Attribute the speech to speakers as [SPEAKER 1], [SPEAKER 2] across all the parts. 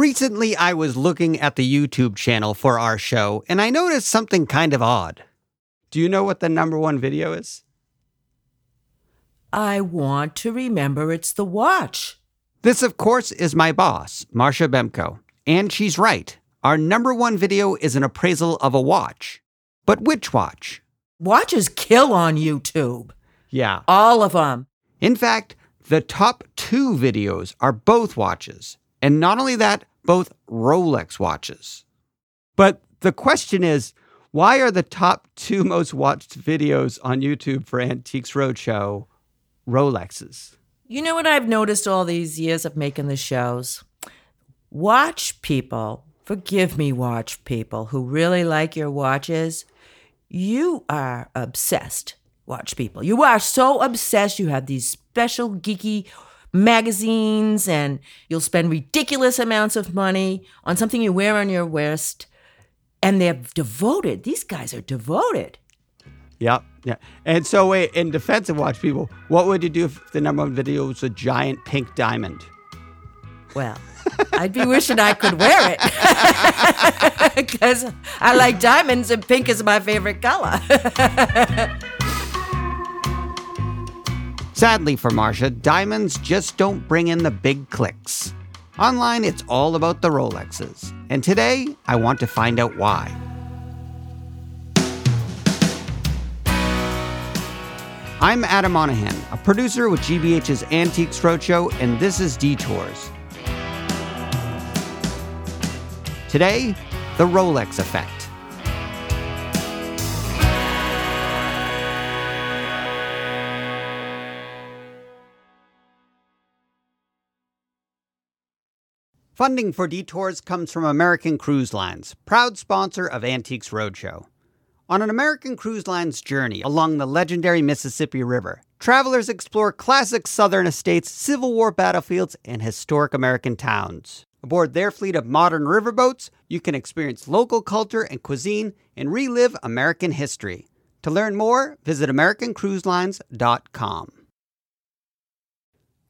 [SPEAKER 1] Recently, I was looking at the YouTube channel for our show and I noticed something kind of odd. Do you know what the number one video is?
[SPEAKER 2] I want to remember it's the watch.
[SPEAKER 1] This, of course, is my boss, Marsha Bemko. And she's right. Our number one video is an appraisal of a watch. But which watch?
[SPEAKER 2] Watches kill on YouTube.
[SPEAKER 1] Yeah.
[SPEAKER 2] All of them.
[SPEAKER 1] In fact, the top two videos are both watches. And not only that, both Rolex watches. But the question is why are the top two most watched videos on YouTube for Antiques Roadshow Rolexes?
[SPEAKER 2] You know what I've noticed all these years of making the shows? Watch people, forgive me, watch people who really like your watches. You are obsessed, watch people. You are so obsessed. You have these special geeky magazines and you'll spend ridiculous amounts of money on something you wear on your wrist. And they're devoted. These guys are devoted.
[SPEAKER 1] Yep. Yeah. And so, wait, in defense of watch people, what would you do if the number one video was a giant pink diamond?
[SPEAKER 2] Well, I'd be wishing I could wear it because I like diamonds and pink is my favorite color.
[SPEAKER 1] Sadly for Marsha, diamonds just don't bring in the big clicks. Online, it's all about the Rolexes. And today, I want to find out why. I'm Adam Monahan, a producer with GBH's Antiques Roadshow, and this is Detours. Today, the Rolex effect. Funding for Detours comes from American Cruise Lines, proud sponsor of Antiques Roadshow. On an American Cruise Line's journey along the legendary Mississippi River, travelers explore classic Southern estates, Civil War battlefields, and historic American towns. Aboard their fleet of modern riverboats, you can experience local culture and cuisine and relive American history. To learn more, visit AmericanCruiseLines.com.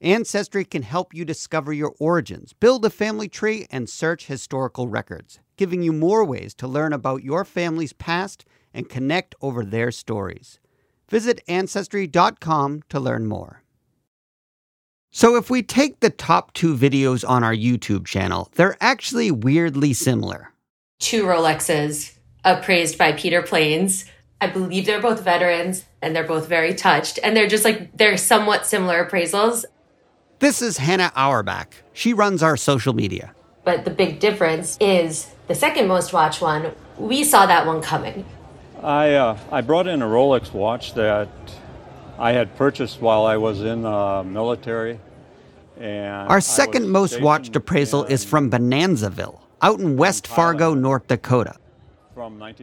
[SPEAKER 1] Ancestry can help you discover your origins, build a family tree, and search historical records, giving you more ways to learn about your family's past and connect over their stories. Visit Ancestry.com to learn more. So, if we take the top two videos on our YouTube channel, they're actually weirdly similar.
[SPEAKER 3] Two Rolexes appraised by Peter Planes. I believe they're both veterans and they're both very touched. And they're just like, they're somewhat similar appraisals.
[SPEAKER 1] This is Hannah Auerbach. She runs our social media.
[SPEAKER 3] But the big difference is the second most watched one, we saw that one coming.
[SPEAKER 4] I, uh, I brought in a Rolex watch that I had purchased while I was in the uh, military. And
[SPEAKER 1] Our second most watched appraisal is from Bonanzaville, out in West Fargo, North Dakota.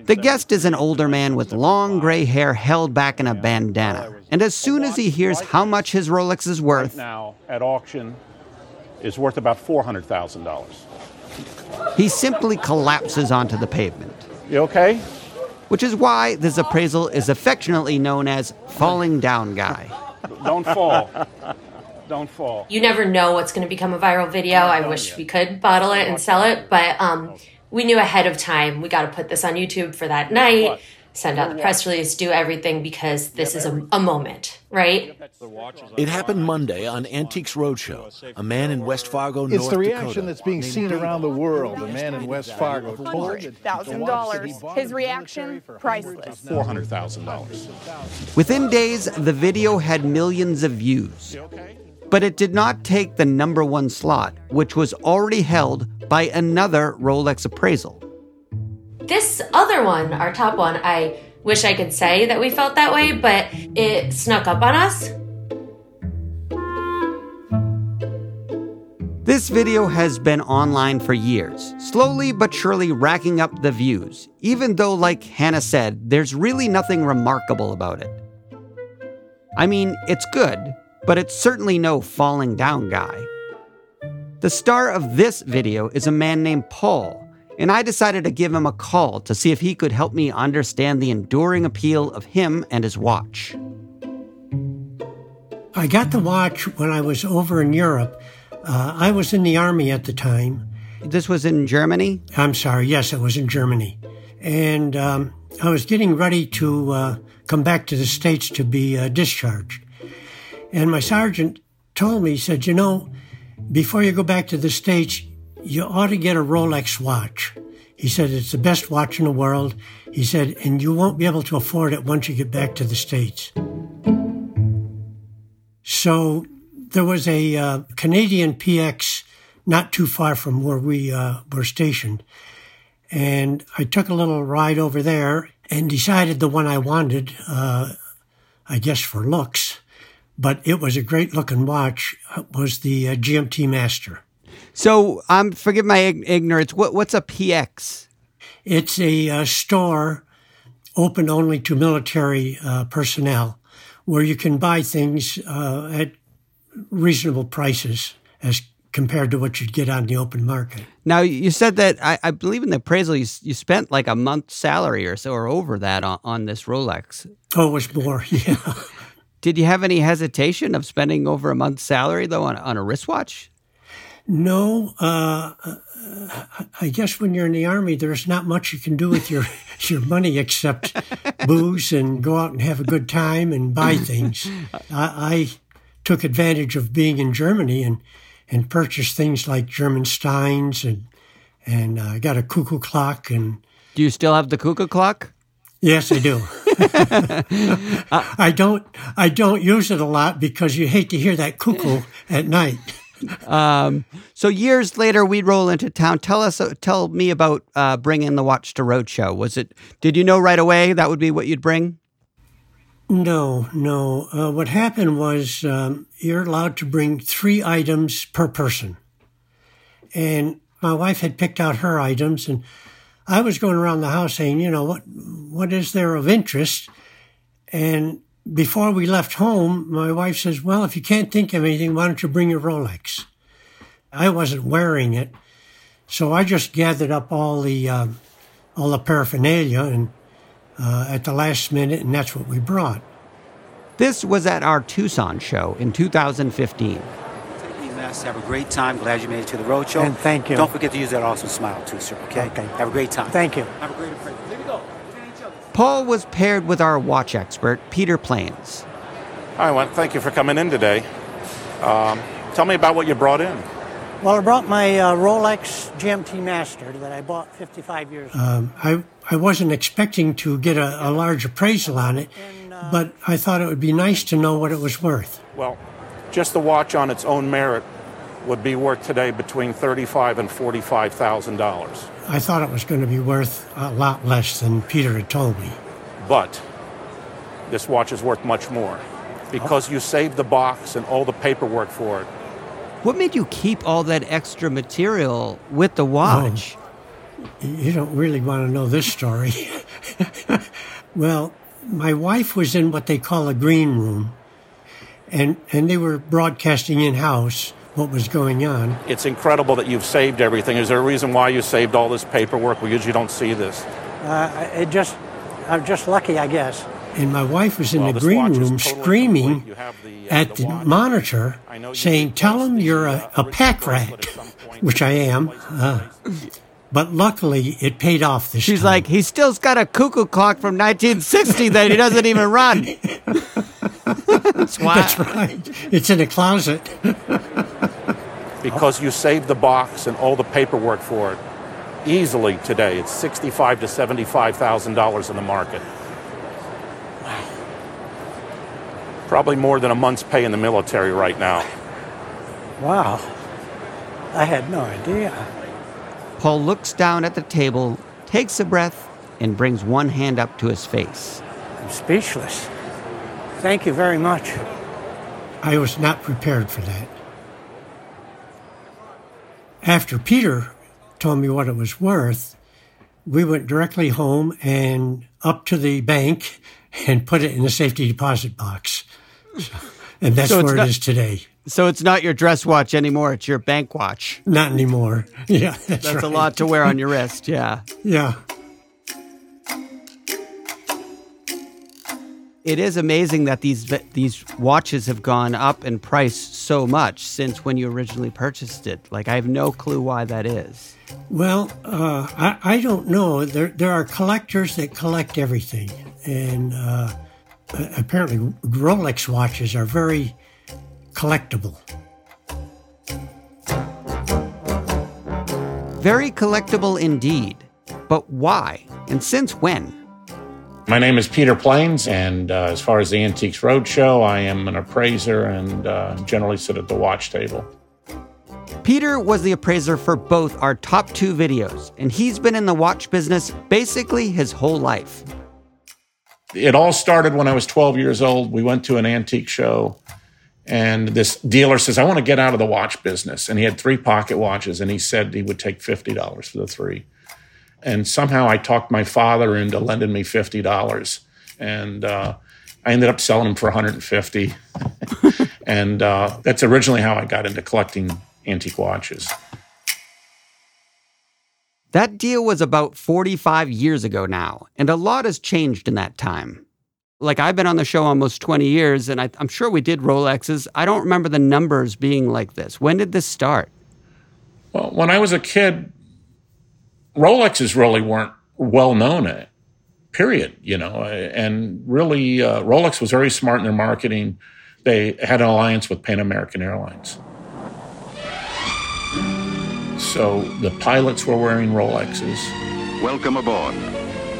[SPEAKER 1] The guest is an older man with long gray hair held back in a bandana. And as soon as he hears how much his Rolex is worth, right
[SPEAKER 5] now at auction is worth about $400,000.
[SPEAKER 1] he simply collapses onto the pavement.
[SPEAKER 5] You okay?
[SPEAKER 1] Which is why this appraisal is affectionately known as Falling Down Guy.
[SPEAKER 5] Don't fall. Don't fall.
[SPEAKER 3] You never know what's going to become a viral video. I wish we could bottle it and sell it, but um, we knew ahead of time we got to put this on YouTube for that night, send out the press release, do everything because this is a, a moment, right?
[SPEAKER 6] It happened Monday on Antiques Roadshow. A man in West Fargo, North Dakota.
[SPEAKER 7] It's the reaction that's being seen around the world. A man in West Fargo told
[SPEAKER 8] thousand dollars. His reaction, priceless.
[SPEAKER 5] $400,000.
[SPEAKER 1] Within days, the video had millions of views. But it did not take the number one slot, which was already held by another Rolex appraisal.
[SPEAKER 3] This other one, our top one, I wish I could say that we felt that way, but it snuck up on us.
[SPEAKER 1] This video has been online for years, slowly but surely racking up the views, even though, like Hannah said, there's really nothing remarkable about it. I mean, it's good, but it's certainly no falling down guy. The star of this video is a man named Paul, and I decided to give him a call to see if he could help me understand the enduring appeal of him and his watch.
[SPEAKER 9] I got the watch when I was over in Europe. Uh, I was in the army at the time,
[SPEAKER 1] This was in Germany?
[SPEAKER 9] I'm sorry. Yes, it was in Germany. And um, I was getting ready to uh, come back to the States to be uh, discharged. And my sergeant told me, he said, You know, before you go back to the States, you ought to get a Rolex watch. He said, It's the best watch in the world. He said, And you won't be able to afford it once you get back to the States. So there was a uh, Canadian PX not too far from where we uh, were stationed. And I took a little ride over there and decided the one I wanted, uh, I guess for looks, but it was a great looking watch, uh, was the uh, GMT Master.
[SPEAKER 1] So, um, forgive my ignorance. What, what's a PX?
[SPEAKER 9] It's a uh, store open only to military uh, personnel where you can buy things uh, at reasonable prices as compared to what you'd get on the open market.
[SPEAKER 1] Now, you said that I, I believe in the appraisal you, you, spent like a month's salary or so or over that on, on this Rolex.
[SPEAKER 9] Oh, it was more, yeah.
[SPEAKER 1] Did you have any hesitation of spending over a month's salary though on, on a wristwatch?
[SPEAKER 9] No, uh, I guess when you're in the army, there's not much you can do with your your money except booze and go out and have a good time and buy things. I, I took advantage of being in Germany and and purchased things like German Steins and and I uh, got a cuckoo clock and.
[SPEAKER 1] Do you still have the cuckoo clock?
[SPEAKER 9] Yes, I do. I don't. I don't use it a lot because you hate to hear that cuckoo at night.
[SPEAKER 1] Um, so years later, we roll into town. Tell us, uh, tell me about uh, bringing the watch to roadshow. Was it? Did you know right away that would be what you'd bring?
[SPEAKER 9] No, no. Uh, what happened was um, you're allowed to bring three items per person, and my wife had picked out her items, and I was going around the house saying, you know, what what is there of interest? And before we left home, my wife says, Well, if you can't think of anything, why don't you bring your Rolex? I wasn't wearing it. So I just gathered up all the, uh, all the paraphernalia and, uh, at the last minute, and that's what we brought.
[SPEAKER 1] This was at our Tucson show in 2015.
[SPEAKER 10] Have a great time. Glad you made it to the road show.
[SPEAKER 9] And thank you.
[SPEAKER 10] Don't forget to use that awesome smile too, sir. Okay.
[SPEAKER 9] Okay.
[SPEAKER 10] Have a great time.
[SPEAKER 9] Thank you.
[SPEAKER 10] Have a great appraisal. Here we go.
[SPEAKER 1] Paul was paired with our watch expert, Peter Planes.
[SPEAKER 5] Hi, well, thank you for coming in today. Um, tell me about what you brought in.
[SPEAKER 9] Well, I brought my uh, Rolex GMT Master that I bought 55 years ago. Um, I, I wasn't expecting to get a, a large appraisal on it, but I thought it would be nice to know what it was worth.
[SPEAKER 5] Well, just the watch on its own merit would be worth today between thirty-five and forty-five thousand dollars.
[SPEAKER 9] I thought it was going to be worth a lot less than Peter had told me.
[SPEAKER 5] But this watch is worth much more because oh. you saved the box and all the paperwork for it.
[SPEAKER 1] What made you keep all that extra material with the oh, watch?
[SPEAKER 9] Oh, you don't really want to know this story. well, my wife was in what they call a green room, and, and they were broadcasting in house what was going on.
[SPEAKER 5] It's incredible that you've saved everything. Is there a reason why you saved all this paperwork? We usually don't see this.
[SPEAKER 9] Uh, it just, I'm just lucky, I guess. And my wife was in well, the green room totally screaming the, uh, at the, the monitor, saying, "Tell him you're a, a pack rat," which I am. Uh, but luckily, it paid off this
[SPEAKER 1] She's
[SPEAKER 9] time.
[SPEAKER 1] like, he still's got a cuckoo clock from 1960 that he doesn't even run.
[SPEAKER 9] That's, That's right. It's in a closet.
[SPEAKER 5] because you saved the box and all the paperwork for it easily today. It's sixty-five to seventy-five thousand dollars in the market. Wow. Probably more than a month's pay in the military right now.
[SPEAKER 9] Wow. I had no idea.
[SPEAKER 1] Paul looks down at the table, takes a breath, and brings one hand up to his face.
[SPEAKER 9] I'm speechless. Thank you very much. I was not prepared for that. After Peter told me what it was worth, we went directly home and up to the bank and put it in the safety deposit box. And that's so where not, it is today.
[SPEAKER 1] So it's not your dress watch anymore, it's your bank watch.
[SPEAKER 9] Not anymore. Yeah, that's,
[SPEAKER 1] that's
[SPEAKER 9] right. a
[SPEAKER 1] lot to wear on your wrist, yeah.
[SPEAKER 9] Yeah.
[SPEAKER 1] It is amazing that these these watches have gone up in price so much since when you originally purchased it. Like I have no clue why that is.
[SPEAKER 9] Well, uh, I, I don't know. There there are collectors that collect everything, and uh, apparently Rolex watches are very collectible.
[SPEAKER 1] Very collectible indeed. But why? And since when?
[SPEAKER 5] My name is Peter Planes, and uh, as far as the Antiques Roadshow, I am an appraiser and uh, generally sit at the watch table.
[SPEAKER 1] Peter was the appraiser for both our top two videos, and he's been in the watch business basically his whole life.
[SPEAKER 5] It all started when I was 12 years old. We went to an antique show, and this dealer says, I want to get out of the watch business. And he had three pocket watches, and he said he would take $50 for the three. And somehow I talked my father into lending me fifty dollars, and uh, I ended up selling them for 150. and uh, that's originally how I got into collecting antique watches.
[SPEAKER 1] That deal was about 45 years ago now, and a lot has changed in that time. Like, I've been on the show almost 20 years, and I, am sure we did Rolexes. I don't remember the numbers being like this. When did this start?
[SPEAKER 5] Well, when I was a kid, Rolexes really weren't well known at period, you know, and really uh, Rolex was very smart in their marketing. They had an alliance with Pan American Airlines. So the pilots were wearing Rolexes.
[SPEAKER 11] Welcome aboard.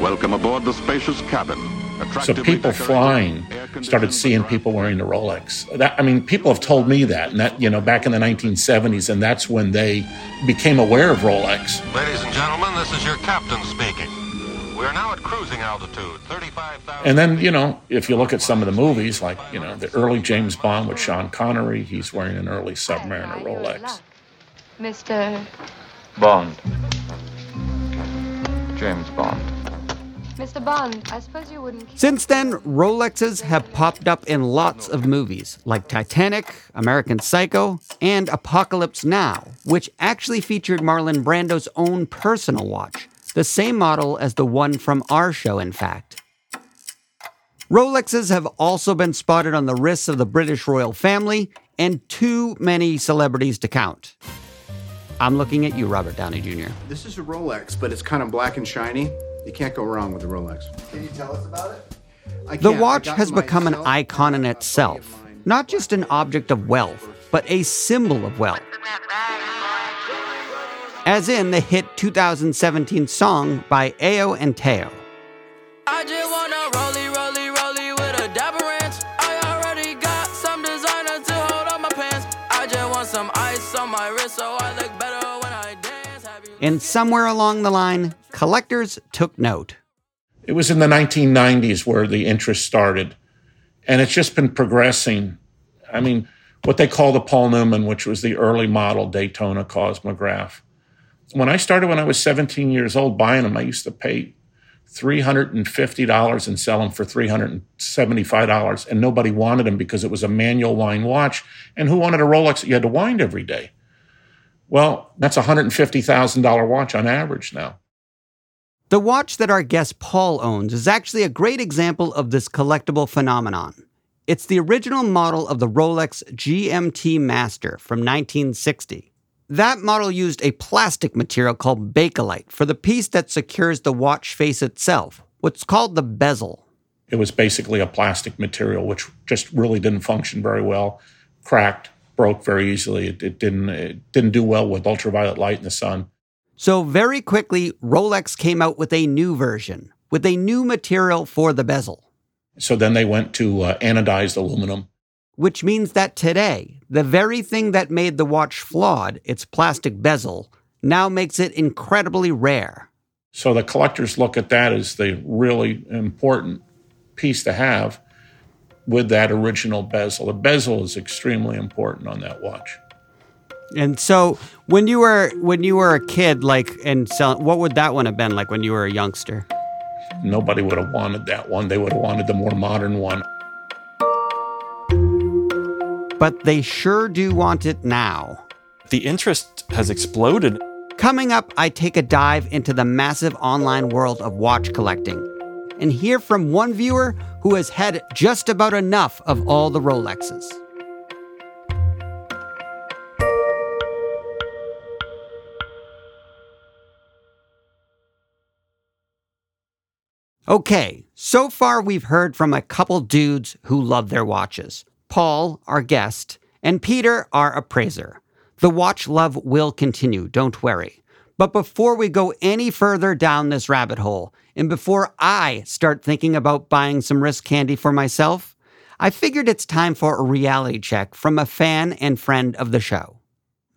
[SPEAKER 11] Welcome aboard the spacious cabin.
[SPEAKER 5] So people flying started seeing people wearing the Rolex. That, I mean, people have told me that, and that you know, back in the 1970s, and that's when they became aware of Rolex.
[SPEAKER 11] Ladies and gentlemen, this is your captain speaking. We are now at cruising altitude, 35,000.
[SPEAKER 5] And then, you know, if you look at some of the movies, like, you know, the early James Bond with Sean Connery, he's wearing an early Submariner Rolex.
[SPEAKER 12] Mr.
[SPEAKER 13] Bond. James Bond.
[SPEAKER 12] Mr. Bond, I suppose you wouldn't. Care.
[SPEAKER 1] Since then, Rolexes have popped up in lots of movies, like Titanic, American Psycho, and Apocalypse Now, which actually featured Marlon Brando's own personal watch, the same model as the one from our show, in fact. Rolexes have also been spotted on the wrists of the British royal family, and too many celebrities to count. I'm looking at you, Robert Downey Jr.
[SPEAKER 14] This is a Rolex, but it's kind of black and shiny. You can't go wrong with a Rolex.
[SPEAKER 15] Can you tell us about
[SPEAKER 14] it?
[SPEAKER 1] The watch has become an icon in itself, not just an object of wealth, but a symbol of wealth. As in the hit 2017 song by Ayo and Teo. And somewhere along the line, collectors took note.
[SPEAKER 5] It was in the 1990s where the interest started, and it's just been progressing. I mean, what they call the Paul Newman, which was the early model Daytona Cosmograph. When I started when I was 17 years old buying them, I used to pay $350 and sell them for $375, and nobody wanted them because it was a manual wind watch. And who wanted a Rolex that you had to wind every day? Well, that's a $150,000 watch on average now.
[SPEAKER 1] The watch that our guest Paul owns is actually a great example of this collectible phenomenon. It's the original model of the Rolex GMT Master from 1960. That model used a plastic material called Bakelite for the piece that secures the watch face itself, what's called the bezel.
[SPEAKER 5] It was basically a plastic material which just really didn't function very well, cracked, broke very easily. It, it didn't it didn't do well with ultraviolet light in the sun.
[SPEAKER 1] So, very quickly, Rolex came out with a new version, with a new material for the bezel.
[SPEAKER 5] So then they went to uh, anodized aluminum.
[SPEAKER 1] Which means that today, the very thing that made the watch flawed, its plastic bezel, now makes it incredibly rare.
[SPEAKER 5] So the collectors look at that as the really important piece to have with that original bezel. The bezel is extremely important on that watch.
[SPEAKER 1] And so when you were when you were a kid, like and sell, what would that one have been like when you were a youngster?
[SPEAKER 5] Nobody would have wanted that one. They would have wanted the more modern one.
[SPEAKER 1] But they sure do want it now.
[SPEAKER 16] The interest has exploded.
[SPEAKER 1] Coming up, I take a dive into the massive online world of watch collecting. And hear from one viewer who has had just about enough of all the Rolexes. Okay, so far we've heard from a couple dudes who love their watches Paul, our guest, and Peter, our appraiser. The watch love will continue, don't worry. But before we go any further down this rabbit hole, and before I start thinking about buying some wrist candy for myself, I figured it's time for a reality check from a fan and friend of the show.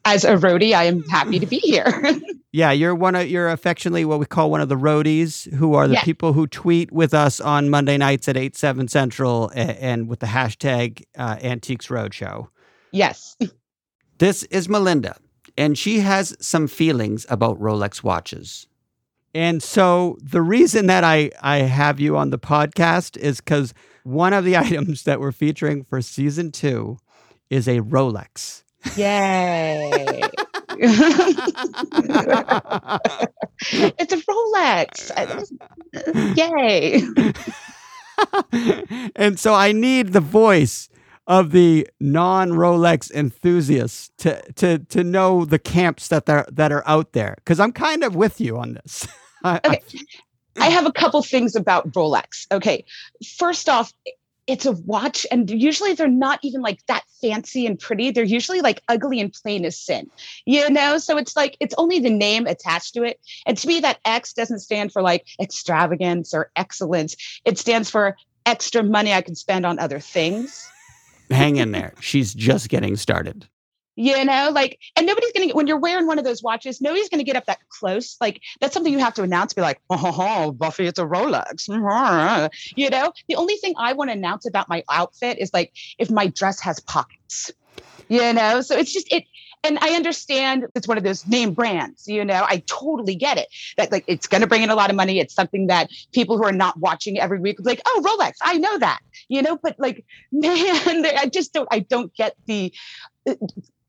[SPEAKER 15] As a roadie, I am happy to be here.
[SPEAKER 1] Yeah, you're one of you're affectionately what we call one of the roadies, who are the people who tweet with us on Monday nights at eight seven central and, and with the hashtag uh, Antiques Roadshow.
[SPEAKER 15] yes.
[SPEAKER 1] This is Melinda, and she has some feelings about Rolex watches. And so the reason that I I have you on the podcast is because one of the items that we're featuring for season two is a Rolex.
[SPEAKER 15] Yay. it's a Rolex. Yay.
[SPEAKER 1] and so I need the voice of the non-Rolex enthusiasts to to to know the camps that are that are out there because I'm kind of with you on this.
[SPEAKER 15] Okay. I have a couple things about Rolex. Okay. First off, it's a watch, and usually they're not even like that fancy and pretty. They're usually like ugly and plain as sin, you know? So it's like, it's only the name attached to it. And to me, that X doesn't stand for like extravagance or excellence, it stands for extra money I can spend on other things.
[SPEAKER 1] Hang in there. She's just getting started.
[SPEAKER 15] You know, like, and nobody's gonna get when you're wearing one of those watches, nobody's gonna get up that close. Like, that's something you have to announce, be like, oh, oh, Buffy, it's a Rolex. You know, the only thing I want to announce about my outfit is like if my dress has pockets, you know, so it's just it. And I understand it's one of those name brands, you know, I totally get it. That like it's going to bring in a lot of money. It's something that people who are not watching every week like, oh, Rolex, I know that, you know, but like, man, I just don't, I don't get the,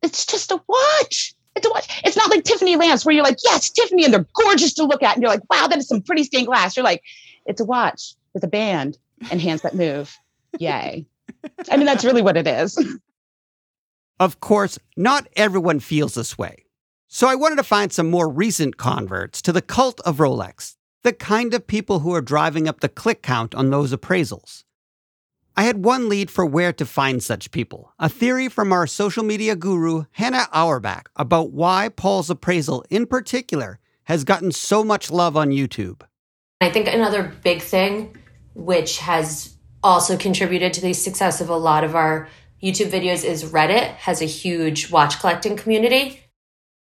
[SPEAKER 15] it's just a watch. It's a watch. It's not like Tiffany lamps where you're like, yes, Tiffany, and they're gorgeous to look at. And you're like, wow, that is some pretty stained glass. You're like, it's a watch with a band and hands that move. Yay. I mean, that's really what it is.
[SPEAKER 1] Of course, not everyone feels this way. So I wanted to find some more recent converts to the cult of Rolex, the kind of people who are driving up the click count on those appraisals. I had one lead for where to find such people, a theory from our social media guru, Hannah Auerbach, about why Paul's appraisal in particular has gotten so much love on YouTube.
[SPEAKER 3] I think another big thing, which has also contributed to the success of a lot of our YouTube videos, is Reddit has a huge watch collecting community.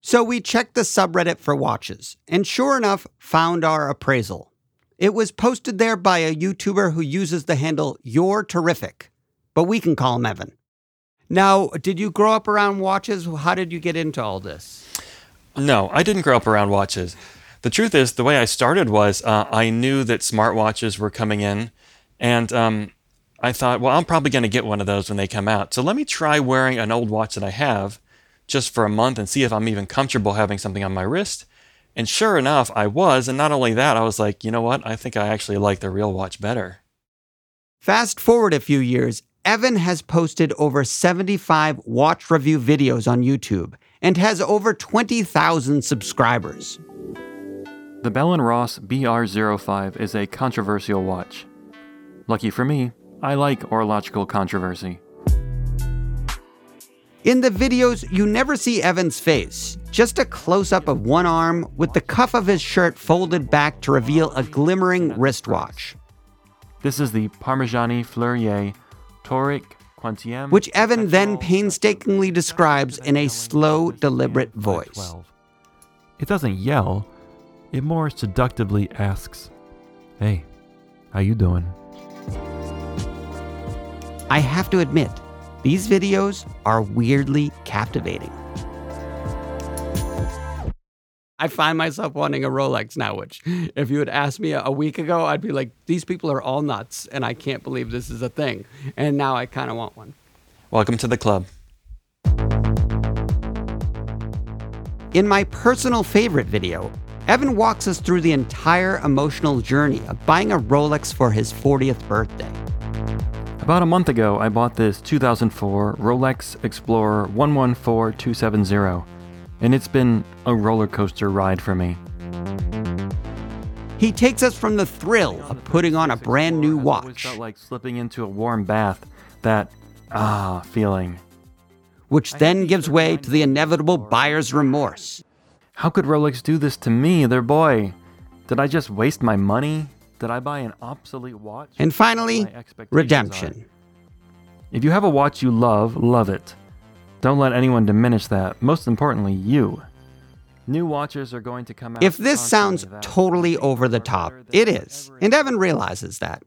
[SPEAKER 1] So we checked the subreddit for watches, and sure enough, found our appraisal. It was posted there by a YouTuber who uses the handle You're Terrific, but we can call him Evan. Now, did you grow up around watches? How did you get into all this?
[SPEAKER 16] No, I didn't grow up around watches. The truth is, the way I started was uh, I knew that smartwatches were coming in, and um, I thought, well, I'm probably going to get one of those when they come out. So let me try wearing an old watch that I have just for a month and see if I'm even comfortable having something on my wrist. And sure enough, I was. And not only that, I was like, you know what? I think I actually like the real watch better.
[SPEAKER 1] Fast forward a few years, Evan has posted over 75 watch review videos on YouTube and has over 20,000 subscribers.
[SPEAKER 17] The Bell & Ross BR05 is a controversial watch. Lucky for me, I like horological controversy.
[SPEAKER 1] In the videos, you never see Evan's face, just a close up of one arm with the cuff of his shirt folded back to reveal a glimmering wristwatch,
[SPEAKER 17] This is the Parmigiani Fleurier Toric Quantième.
[SPEAKER 1] which Evan then painstakingly describes in a slow, deliberate voice.
[SPEAKER 17] It doesn't yell. It more seductively asks, "Hey, how you doing?"
[SPEAKER 1] I have to admit, these videos are weirdly captivating. I find myself wanting a Rolex now, which if you had asked me a, a week ago, I'd be like, these people are all nuts and I can't believe this is a thing. And now I kind of want one.
[SPEAKER 16] Welcome to the club.
[SPEAKER 1] In my personal favorite video, Evan walks us through the entire emotional journey of buying a Rolex for his 40th birthday.
[SPEAKER 17] About a month ago, I bought this 2004 Rolex Explorer 114270, and it's been a roller coaster ride for me.
[SPEAKER 1] He takes us from the thrill of putting on a brand new watch,
[SPEAKER 17] felt like slipping into a warm bath, that ah feeling.
[SPEAKER 1] which then gives way to the inevitable buyer's remorse.
[SPEAKER 17] How could Rolex do this to me, their boy? Did I just waste my money? Did I buy an obsolete watch?
[SPEAKER 1] And finally,
[SPEAKER 17] My expectations
[SPEAKER 1] redemption.
[SPEAKER 17] If you have a watch you love, love it. Don't let anyone diminish that. Most importantly, you. New watches are going to come out.
[SPEAKER 1] If this sounds totally over the top, it is, and Evan realizes that.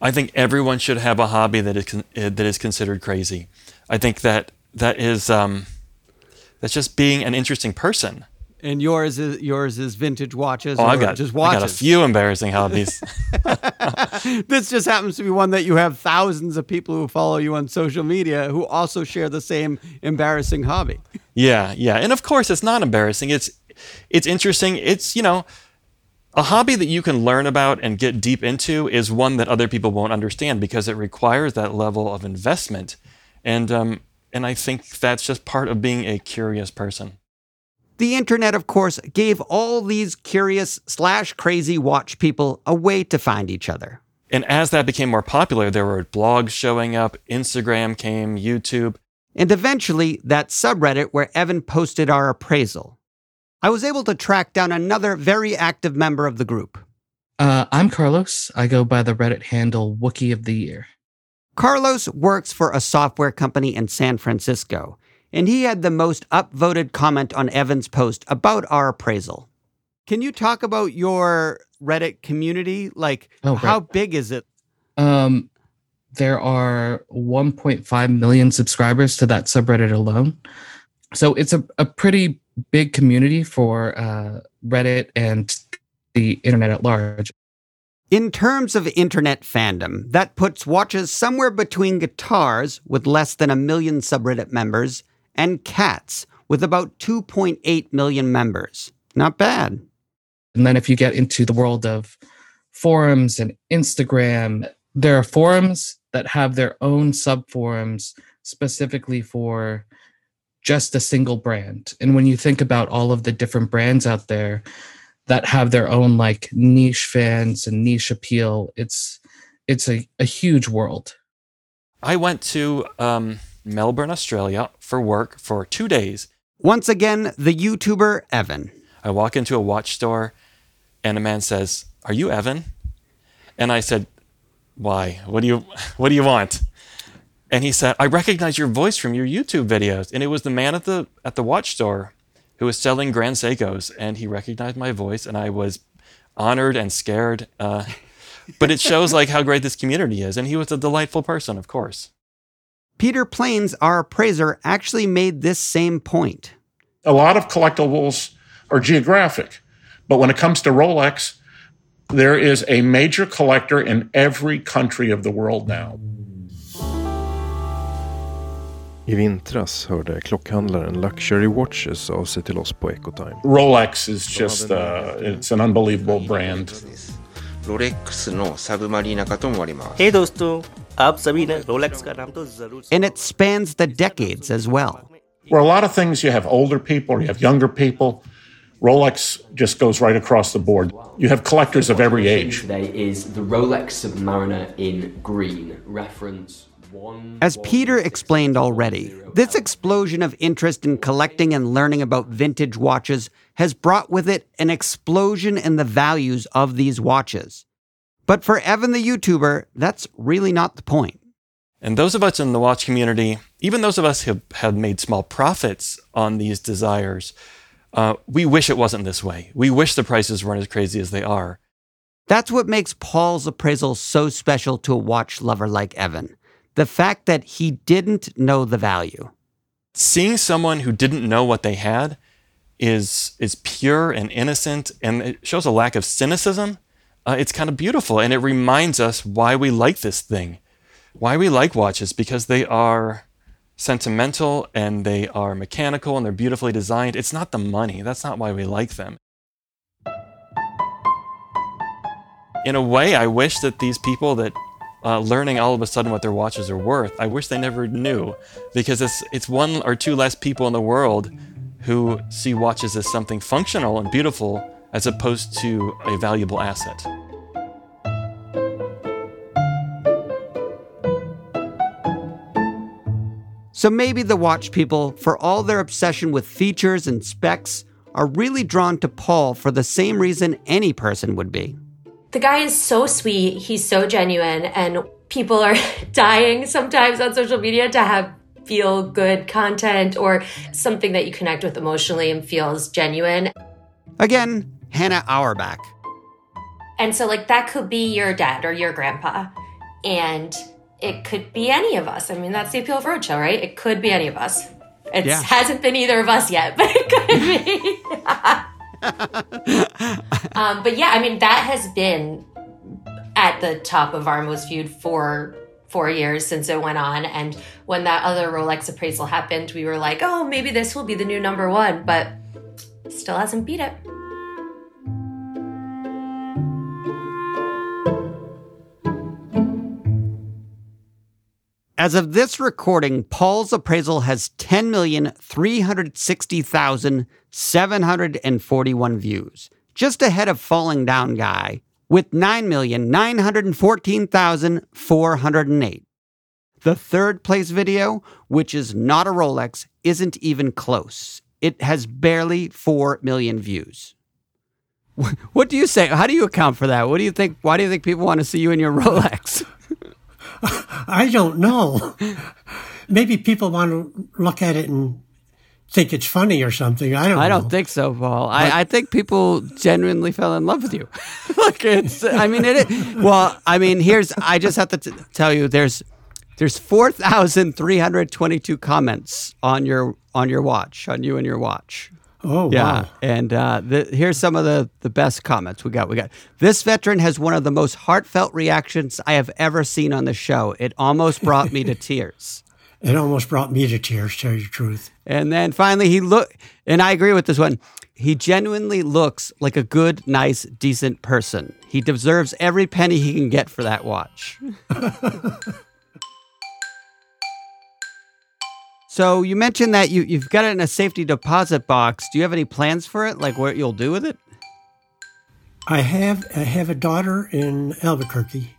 [SPEAKER 16] I think everyone should have a hobby that is con- uh, that is considered crazy. I think that that is um, that's just being an interesting person.
[SPEAKER 1] And yours is yours is vintage watches.
[SPEAKER 16] Oh, I've got
[SPEAKER 1] just watches.
[SPEAKER 16] I got a few embarrassing hobbies.
[SPEAKER 1] this just happens to be one that you have thousands of people who follow you on social media who also share the same embarrassing hobby.
[SPEAKER 16] yeah, yeah, and of course it's not embarrassing. It's it's interesting. It's you know a hobby that you can learn about and get deep into is one that other people won't understand because it requires that level of investment, and um, and I think that's just part of being a curious person.
[SPEAKER 1] The internet, of course, gave all these curious slash crazy watch people a way to find each other.
[SPEAKER 16] And as that became more popular, there were blogs showing up, Instagram came, YouTube.
[SPEAKER 1] And eventually, that subreddit where Evan posted our appraisal. I was able to track down another very active member of the group.
[SPEAKER 18] Uh, I'm Carlos. I go by the Reddit handle Wookie of the Year.
[SPEAKER 1] Carlos works for a software company in San Francisco, and he had the most upvoted comment on Evan's post about our appraisal. Can you talk about your Reddit community? Like,
[SPEAKER 18] Oh,
[SPEAKER 1] how big is it?
[SPEAKER 18] Um, there are 1.5 million subscribers to that subreddit alone. So it's a, a pretty big community for uh, Reddit and the internet at large.
[SPEAKER 1] In terms of internet fandom, that puts watches somewhere between guitars, with less than a million subreddit members, and cats, with about 2.8 million members. Not bad.
[SPEAKER 18] And then if you get into the world of forums and Instagram, there are forums that have their own subforums specifically for just a single brand. And when you think about all of the different brands out there that have their own like niche fans and niche appeal, it's it's a, a huge world.
[SPEAKER 16] I went to um, Melbourne, Australia for work for two days.
[SPEAKER 1] Once again, the YouTuber Evan.
[SPEAKER 16] I walk into a watch store and a man says, Are you Evan? And I said, Why? What do you what do you want? And he said, I recognize your voice from your YouTube videos. And it was the man at the at the watch store who was selling Grand Seikos, and he recognized my voice, and I was honored and scared. Uh, but it shows like how great this community is. And he was a delightful person, of course.
[SPEAKER 1] Peter Planes, our appraiser, actually made this same point.
[SPEAKER 5] A lot of collectibles are geographic, but when it comes to Rolex, there is a major collector in every country of the world now.
[SPEAKER 19] I vintras hörde klockhandlaren Luxury Watches av sig till oss på Ecotime.
[SPEAKER 5] Rolex is just uh, a, it's an unbelievable brand.
[SPEAKER 20] ロレックスのサブマリーナ化と思われます。
[SPEAKER 21] Hey, dosto.
[SPEAKER 1] And it spans the decades as well.
[SPEAKER 5] Where a lot of things you have older people, you have younger people. Rolex just goes right across the board. You have collectors of every age.
[SPEAKER 22] Today is the Rolex Submariner in green reference.
[SPEAKER 1] As Peter explained already, this explosion of interest in collecting and learning about vintage watches has brought with it an explosion in the values of these watches. But for Evan the YouTuber, that's really not the point.
[SPEAKER 16] And those of us in the watch community, even those of us who have made small profits on these desires, uh, we wish it wasn't this way. We wish the prices weren't as crazy as they are.
[SPEAKER 1] That's what makes Paul's appraisal so special to a watch lover like Evan. The fact that he didn't know the value.
[SPEAKER 16] Seeing someone who didn't know what they had is is pure and innocent, and it shows a lack of cynicism. Uh, it's kind of beautiful, and it reminds us why we like this thing, why we like watches, because they are sentimental and they are mechanical and they're beautifully designed. It's not the money. That's not why we like them. in a way, I wish that these people that uh, learning all of a sudden what their watches are worth, I wish they never knew, because it's it's one or two less people in the world who see watches as something functional and beautiful as opposed to a valuable asset.
[SPEAKER 1] So maybe the watch people, for all their obsession with features and specs, are really drawn to Paul for the same reason any person would be.
[SPEAKER 3] The guy is so sweet, he's so genuine, and people are dying sometimes on social media to have feel good content or something that you connect with emotionally and feels genuine.
[SPEAKER 1] Again, Hannah Auerbach.
[SPEAKER 3] And so, like, that could be your dad or your grandpa. And it could be any of us. I mean, that's the appeal of Roadshow, right? It could be any of us. It
[SPEAKER 1] Yeah.
[SPEAKER 3] hasn't been either of us yet, but it could be. um, but yeah, I mean, that has been at the top of our most viewed for four years since it went on. And when that other Rolex appraisal happened, we were like, oh, maybe this will be the new number one, but still hasn't beat it.
[SPEAKER 1] As of this recording, Paul's appraisal has 10,360,741 views, just ahead of Falling Down Guy with 9,914,408. The third place video, which is not a Rolex, isn't even close. It has barely 4 million views. What do you say? How do you account for that? What do you think? Why do you think people want to see you in your Rolex?
[SPEAKER 9] I don't know. Maybe people want to look at it and think it's funny or something. I don't
[SPEAKER 1] I don't think so, Paul. I, I think people genuinely fell in love with you. like it's, I mean, it. Is, well, I mean, here's. I just have to t- tell you, there's, there's four thousand three hundred twenty-two comments on your on your watch, on you and your watch.
[SPEAKER 9] Oh,
[SPEAKER 1] yeah.
[SPEAKER 9] wow.
[SPEAKER 1] And uh, the, here's some of the the best comments we got. We got this veteran has one of the most heartfelt reactions I have ever seen on the show. It almost brought me to tears.
[SPEAKER 9] It almost brought me to tears, tell you the truth.
[SPEAKER 1] And then finally, he look, and I agree with this one. He genuinely looks like a good, nice, decent person. He deserves every penny he can get for that watch. so you mentioned that you you've got it in a safety deposit box. Do you have any plans for it? Like what you'll do with it?
[SPEAKER 9] I have I have a daughter in Albuquerque,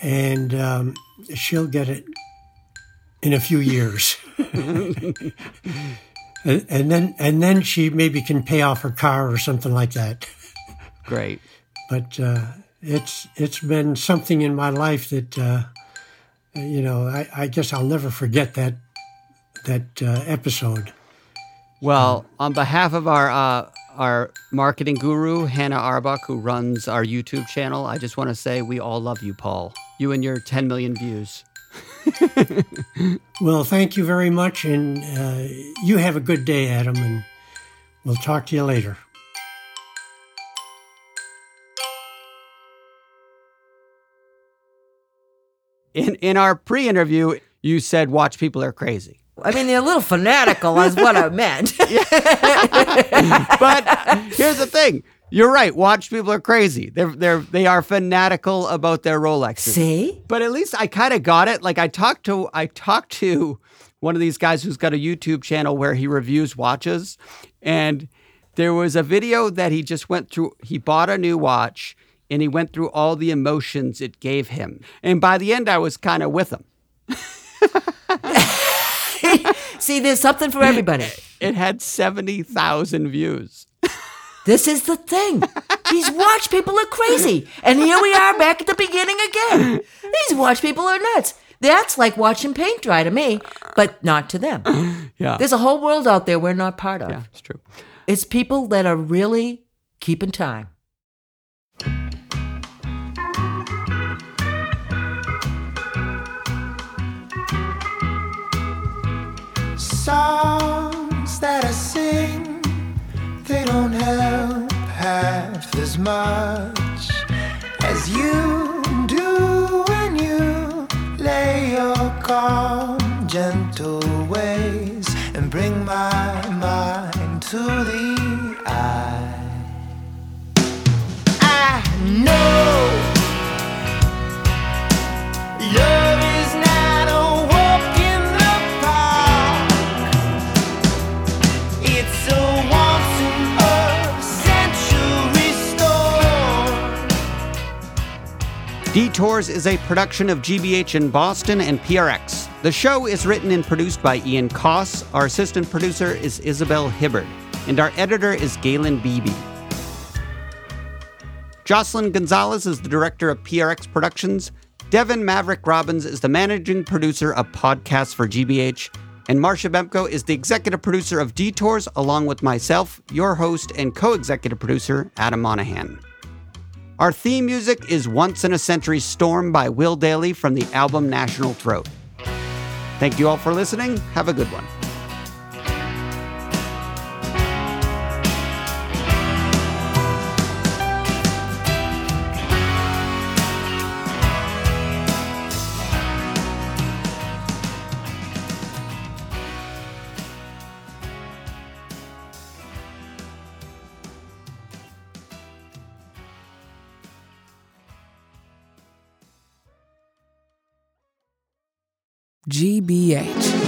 [SPEAKER 9] and um, she'll get it in a few years. and, and then and then she maybe can pay off her car or something like that.
[SPEAKER 1] Great.
[SPEAKER 9] But uh, it's it's been something in my life that uh, you know I, I guess I'll never forget that that uh, episode.
[SPEAKER 1] Well, on behalf of our uh, our marketing guru Hannah Auerbach, who runs our YouTube channel, I just want to say we all love you, Paul. You and your 10 million views.
[SPEAKER 9] Well, thank you very much, and uh, you have a good day, Adam, and we'll talk to you later.
[SPEAKER 1] In in our pre-interview, you said watch people are crazy.
[SPEAKER 23] I mean, they're a little fanatical, is what I meant.
[SPEAKER 1] but here's the thing. You're right. Watch people are crazy. They're they're they are fanatical about their Rolex.
[SPEAKER 23] See?
[SPEAKER 1] But at least I kind of got it. Like I talked to I talked to one of these guys who's got a YouTube channel where he reviews watches and there was a video that he just went through he bought a new watch and he went through all the emotions it gave him. And by the end I was kind of with him.
[SPEAKER 23] See, there's something for everybody.
[SPEAKER 1] It had 70,000 views.
[SPEAKER 23] This is the thing. These watch people are crazy. And here we are back at the beginning again. These watch people are nuts. That's like watching paint dry to me, but not to them.
[SPEAKER 1] Yeah.
[SPEAKER 23] There's a whole world out there we're not part of.
[SPEAKER 1] Yeah, it's true.
[SPEAKER 23] It's people that are really keeping time.
[SPEAKER 24] As much as you do when you lay your calm, gentle ways and bring my mind to the
[SPEAKER 1] Detours is a production of GBH in Boston and PRX. The show is written and produced by Ian Coss. Our assistant producer is Isabel Hibbard, and our editor is Galen Beebe. Jocelyn Gonzalez is the director of PRX Productions. Devin Maverick Robbins is the managing producer of podcasts for GBH. And Marsha Bemko is the executive producer of Detours, along with myself, your host and co executive producer, Adam Monahan. Our theme music is Once in a Century Storm by Will Dailey from the album National Throat. Thank you all for listening. Have a good one.
[SPEAKER 25] GBH.